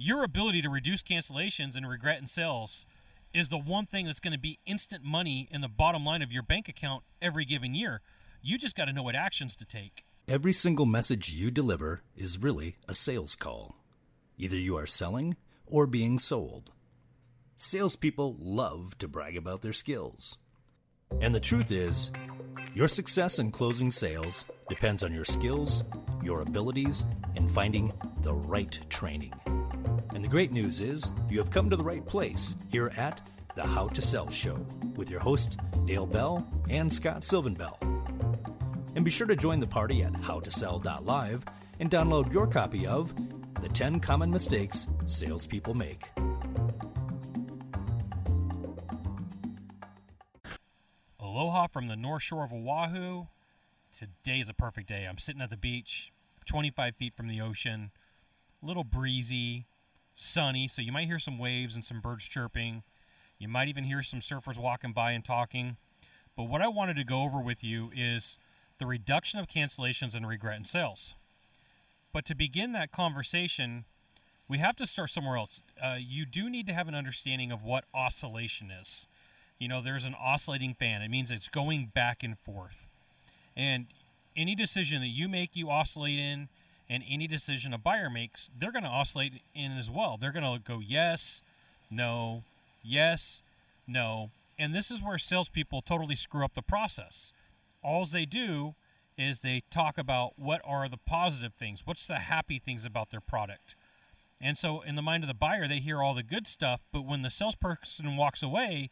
your ability to reduce cancellations and regret in sales is the one thing that's going to be instant money in the bottom line of your bank account every given year. You just got to know what actions to take. Every single message you deliver is really a sales call. Either you are selling or being sold. Salespeople love to brag about their skills. And the truth is, your success in closing sales depends on your skills, your abilities, and finding the right training. And the great news is, you have come to the right place here at the How to Sell Show with your hosts, Dale Bell and Scott Sylvan Bell. And be sure to join the party at howtosell.live and download your copy of The 10 Common Mistakes Salespeople Make. Aloha from the north shore of Oahu. Today is a perfect day. I'm sitting at the beach, 25 feet from the ocean, a little breezy, sunny, so you might hear some waves and some birds chirping. You might even hear some surfers walking by and talking. But what I wanted to go over with you is the reduction of cancellations and regret in sales. But to begin that conversation, we have to start somewhere else. Uh, you do need to have an understanding of what oscillation is. You know, there's an oscillating fan. It means it's going back and forth. And any decision that you make, you oscillate in, and any decision a buyer makes, they're going to oscillate in as well. They're going to go yes, no, yes, no. And this is where salespeople totally screw up the process. All they do is they talk about what are the positive things, what's the happy things about their product. And so, in the mind of the buyer, they hear all the good stuff, but when the salesperson walks away,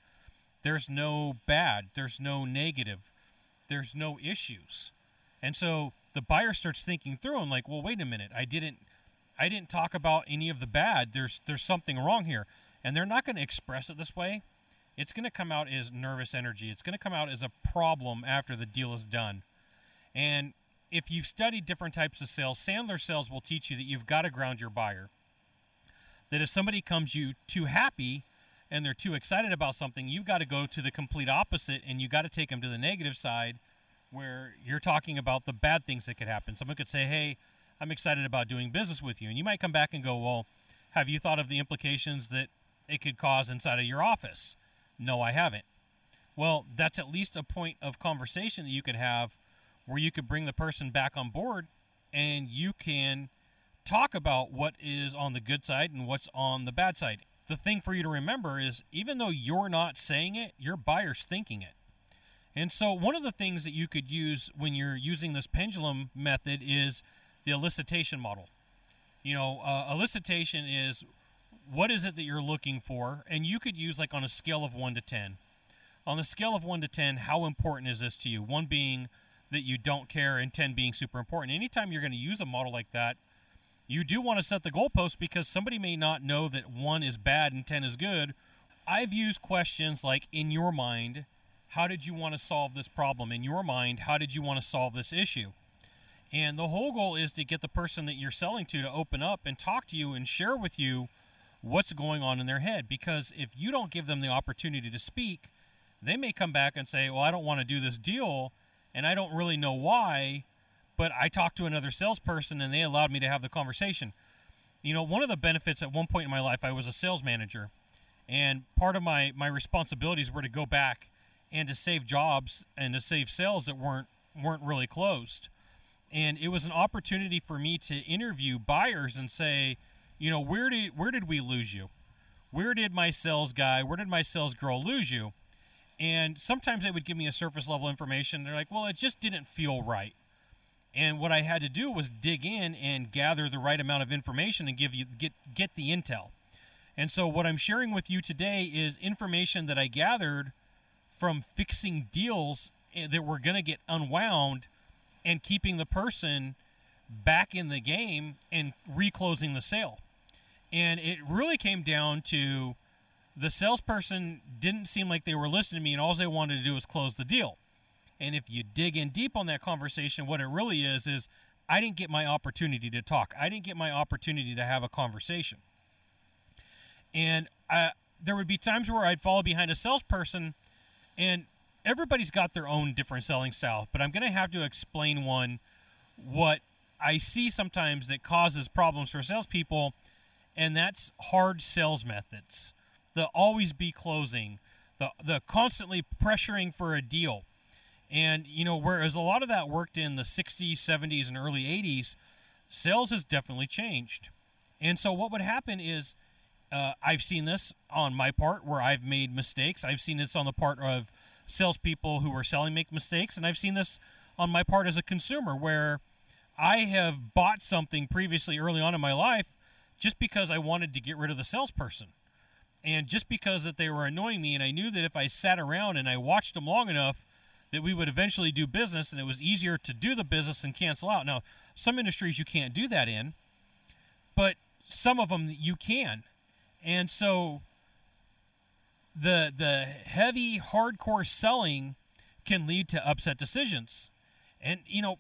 there's no bad, there's no negative, there's no issues. And so the buyer starts thinking through and like, well, wait a minute, I didn't I didn't talk about any of the bad. There's there's something wrong here. And they're not going to express it this way. It's going to come out as nervous energy. It's going to come out as a problem after the deal is done. And if you've studied different types of sales, Sandler sales will teach you that you've got to ground your buyer. That if somebody comes you too happy, and they're too excited about something, you've got to go to the complete opposite and you've got to take them to the negative side where you're talking about the bad things that could happen. Someone could say, Hey, I'm excited about doing business with you. And you might come back and go, Well, have you thought of the implications that it could cause inside of your office? No, I haven't. Well, that's at least a point of conversation that you could have where you could bring the person back on board and you can talk about what is on the good side and what's on the bad side the thing for you to remember is even though you're not saying it, your buyer's thinking it. And so, one of the things that you could use when you're using this pendulum method is the elicitation model. You know, uh, elicitation is what is it that you're looking for? And you could use like on a scale of 1 to 10. On the scale of 1 to 10, how important is this to you? 1 being that you don't care, and 10 being super important. Anytime you're going to use a model like that, you do want to set the goalpost because somebody may not know that one is bad and 10 is good. I've used questions like, in your mind, how did you want to solve this problem? In your mind, how did you want to solve this issue? And the whole goal is to get the person that you're selling to to open up and talk to you and share with you what's going on in their head. Because if you don't give them the opportunity to speak, they may come back and say, Well, I don't want to do this deal and I don't really know why but I talked to another salesperson and they allowed me to have the conversation. You know, one of the benefits at one point in my life, I was a sales manager, and part of my my responsibilities were to go back and to save jobs and to save sales that weren't weren't really closed. And it was an opportunity for me to interview buyers and say, you know, where did where did we lose you? Where did my sales guy, where did my sales girl lose you? And sometimes they would give me a surface level information. They're like, well, it just didn't feel right. And what I had to do was dig in and gather the right amount of information and give you get get the intel. And so what I'm sharing with you today is information that I gathered from fixing deals eh, that were going to get unwound and keeping the person back in the game and reclosing the sale. And it really came down to the salesperson didn't seem like they were listening to me and all they wanted to do was close the deal. And if you dig in deep on that conversation, what it really is is I didn't get my opportunity to talk. I didn't get my opportunity to have a conversation. And I, there would be times where I'd follow behind a salesperson, and everybody's got their own different selling style, but I'm going to have to explain one what I see sometimes that causes problems for salespeople. and that's hard sales methods. The always be closing, the the constantly pressuring for a deal. And you know, whereas a lot of that worked in the 60s, 70s, and early 80s, sales has definitely changed. And so, what would happen is, uh, I've seen this on my part where I've made mistakes. I've seen this on the part of salespeople who are selling make mistakes, and I've seen this on my part as a consumer where I have bought something previously early on in my life just because I wanted to get rid of the salesperson. And just because that they were annoying me and I knew that if I sat around and I watched them long enough that we would eventually do business and it was easier to do the business and cancel out. Now, some industries you can't do that in, but some of them you can. And so the the heavy hardcore selling can lead to upset decisions. And you know,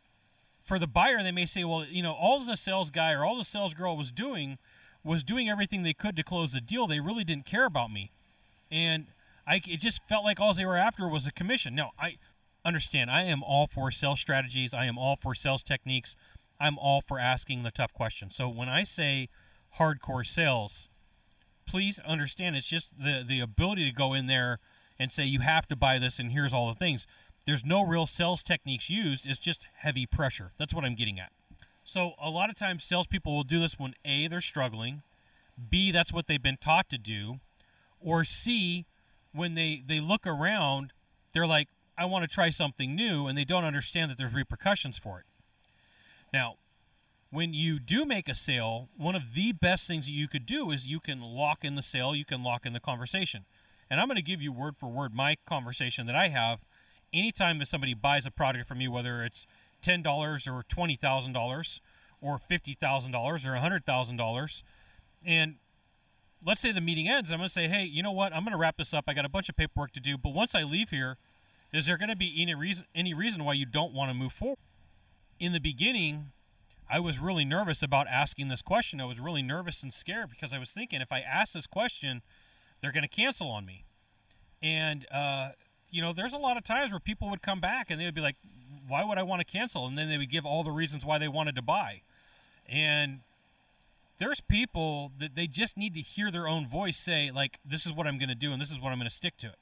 for the buyer they may say, well, you know, all the sales guy or all the sales girl was doing was doing everything they could to close the deal. They really didn't care about me. And I it just felt like all they were after was a commission. Now, I understand I am all for sales strategies. I am all for sales techniques. I'm all for asking the tough questions. So when I say hardcore sales, please understand it's just the the ability to go in there and say you have to buy this and here's all the things. There's no real sales techniques used. It's just heavy pressure. That's what I'm getting at. So a lot of times salespeople will do this when A, they're struggling, B, that's what they've been taught to do, or C, when they, they look around, they're like, I want to try something new, and they don't understand that there's repercussions for it. Now, when you do make a sale, one of the best things that you could do is you can lock in the sale, you can lock in the conversation. And I'm going to give you word for word my conversation that I have anytime that somebody buys a product from you, whether it's ten dollars or twenty thousand dollars or fifty thousand dollars or a hundred thousand dollars, and let's say the meeting ends, I'm going to say, hey, you know what? I'm going to wrap this up. I got a bunch of paperwork to do, but once I leave here, is there going to be any reason any reason why you don't want to move forward? In the beginning, I was really nervous about asking this question. I was really nervous and scared because I was thinking if I ask this question, they're going to cancel on me. And uh, you know, there's a lot of times where people would come back and they would be like, why would I want to cancel? And then they would give all the reasons why they wanted to buy. And there's people that they just need to hear their own voice say, like, this is what I'm going to do and this is what I'm going to stick to it.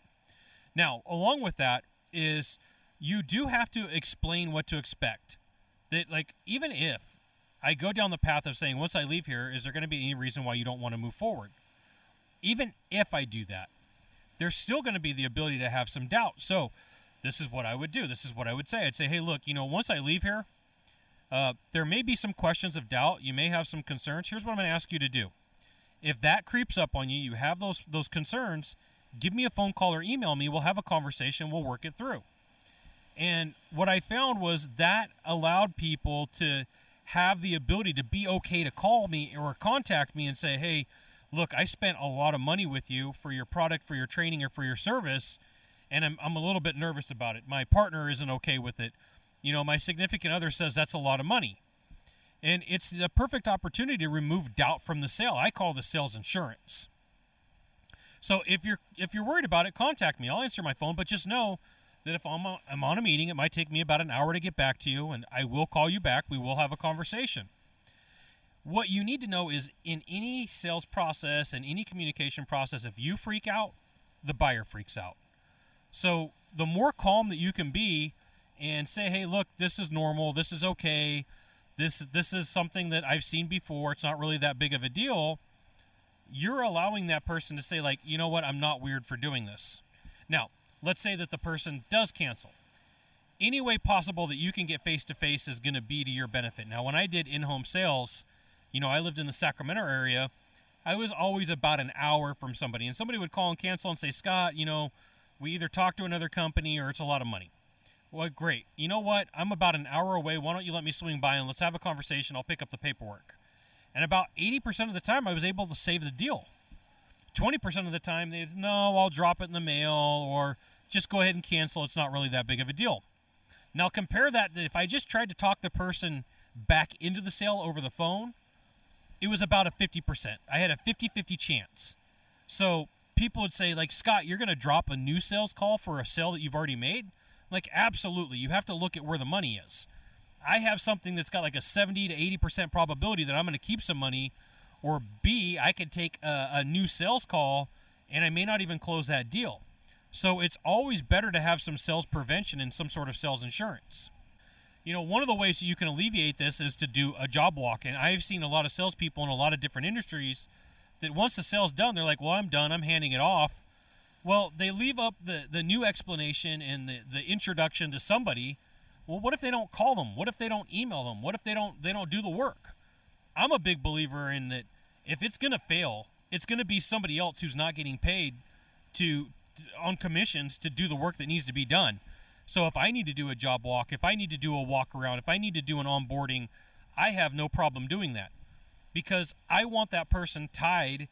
Now, along with that is you do have to explain what to expect. That, like, even if I go down the path of saying, once I leave here, is there going to be any reason why you don't want to move forward? Even if I do that, there's still going to be the ability to have some doubt. So, this is what I would do. This is what I would say. I'd say, hey, look, you know, once I leave here, uh, there may be some questions of doubt. You may have some concerns. Here's what I'm going to ask you to do. If that creeps up on you, you have those those concerns, give me a phone call or email me. We'll have a conversation. We'll work it through. And what I found was that allowed people to have the ability to be okay to call me or contact me and say, hey, look, I spent a lot of money with you for your product, for your training, or for your service, and I'm, I'm a little bit nervous about it. My partner isn't okay with it. You know, my significant other says that's a lot of money. And it's the perfect opportunity to remove doubt from the sale. I call the sales insurance. So if you're if you're worried about it, contact me. I'll answer my phone, but just know that if I'm, a, I'm on a meeting, it might take me about an hour to get back to you, and I will call you back. We will have a conversation. What you need to know is in any sales process and any communication process, if you freak out, the buyer freaks out. So the more calm that you can be and say, "Hey, look, this is normal. This is okay. This this is something that I've seen before. It's not really that big of a deal." You're allowing that person to say like, "You know what? I'm not weird for doing this." Now, let's say that the person does cancel. Any way possible that you can get face to face is going to be to your benefit. Now, when I did in-home sales, you know, I lived in the Sacramento area. I was always about an hour from somebody, and somebody would call and cancel and say, Scott, you know, we either talk to another company or it's a lot of money. Well, great. You know what? I'm about an hour away. Why don't you let me swing by and let's have a conversation? I'll pick up the paperwork. And about 80% of the time, I was able to save the deal. 20% of the time, they no, I'll drop it in the mail or just go ahead and cancel. It's not really that big of a deal. Now, compare that if I just tried to talk the person back into the sale over the phone, it was about a 50%. I had a 50 50 chance. So people would say, like, Scott, you're going to drop a new sales call for a sale that you've already made? Like, absolutely. You have to look at where the money is. I have something that's got like a 70 to 80% probability that I'm going to keep some money Or B, I could take a, a new sales call and I may not even close that deal. So it's always better to have some sales prevention and some sort of sales insurance. You know, one of the ways that you can alleviate this is to do a job walk. And I've seen a lot of salespeople in a lot of different industries that once the sale's done, they're like, well, I'm done, I'm handing it off. Well, they leave up the, the new explanation and the, the introduction to somebody. Well, what if they don't call them? What if they don't email them? What if they don't they don't do the work? I'm a big believer in that if it's going to fail, it's going to be somebody else who's not getting paid to on commissions to do the work that needs to be done. So if I need to do a job walk, if I need to do a walk around, if I need to do an onboarding, I have no problem doing that because I want that person tied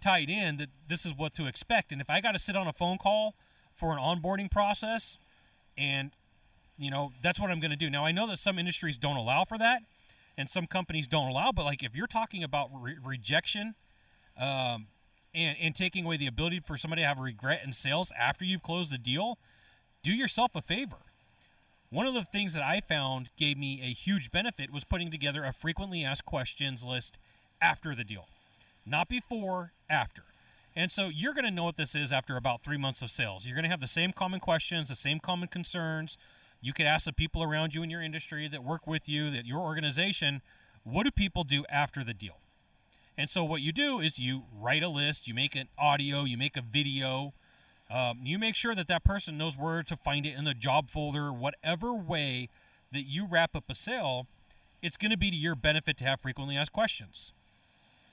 tied in that this is what to expect. And if I got to sit on a phone call for an onboarding process and you know, that's what I'm going to do. Now I know that some industries don't allow for that and some companies don't allow, but like if you're talking about re- rejection um, and, and taking away the ability for somebody to have regret in sales after you've closed the deal, do yourself a favor. One of the things that I found gave me a huge benefit was putting together a frequently asked questions list after the deal, not before, after. And so you're going to know what this is after about three months of sales. You're going to have the same common questions, the same common concerns. You could ask the people around you in your industry that work with you, that your organization, what do people do after the deal? And so what you do is you write a list, you make an audio, you make a video, um, you make sure that that person knows where to find it in the job folder, whatever way that you wrap up a sale, it's going to be to your benefit to have frequently asked questions.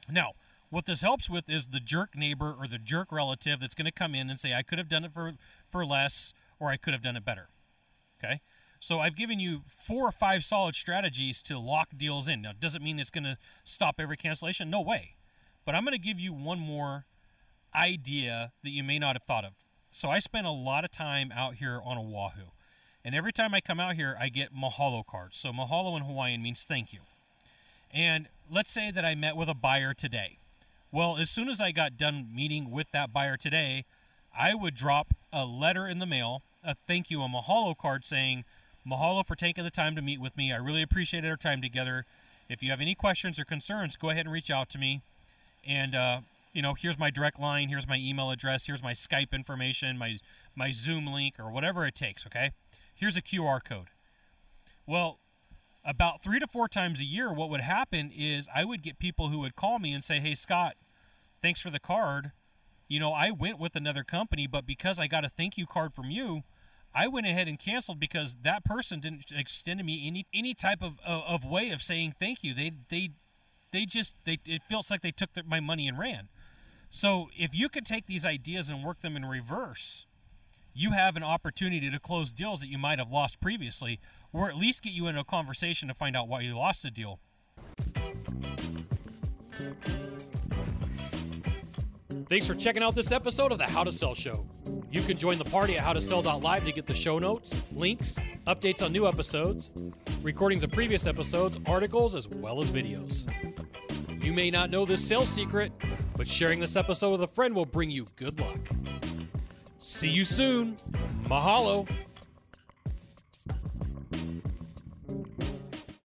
Now, what this helps with is the jerk neighbor or the jerk relative that's going to come in and say, I could have done it for, for less or I could have done it better. Okay? So I've given you four or five solid strategies to lock deals in. Now, does it mean it's going to stop every cancellation? No way. But I'm going to give you one more idea that you may not have thought of. So I spend a lot of time out here on Oahu. And every time I come out here, I get mahalo cards. So mahalo in Hawaiian means thank you. And let's say that I met with a buyer today. Well, as soon as I got done meeting with that buyer today, I would drop a letter in the mail, a thank you, a mahalo card saying, Mahalo for taking the time to meet with me. I really appreciated our time together. If you have any questions or concerns, go ahead and reach out to me. And uh, you know, here's my direct line, here's my email address, here's my Skype information, my my Zoom link, or whatever it takes. Okay, here's a QR code. Well, about three to four times a year, what would happen is I would get people who would call me and say, "Hey, Scott, thanks for the card. You know, I went with another company, but because I got a thank you card from you." I went ahead and canceled because that person didn't extend to me any any type of, of, of way of saying thank you. They they they just they it feels like they took my money and ran. So if you could take these ideas and work them in reverse, you have an opportunity to close deals that you might have lost previously, or at least get you into a conversation to find out why you lost a deal. Thanks for checking out this episode of the How to Sell Show. You can join the party at howtosell.live to get the show notes, links, updates on new episodes, recordings of previous episodes, articles, as well as videos. You may not know this sales secret, but sharing this episode with a friend will bring you good luck. See you soon. Mahalo.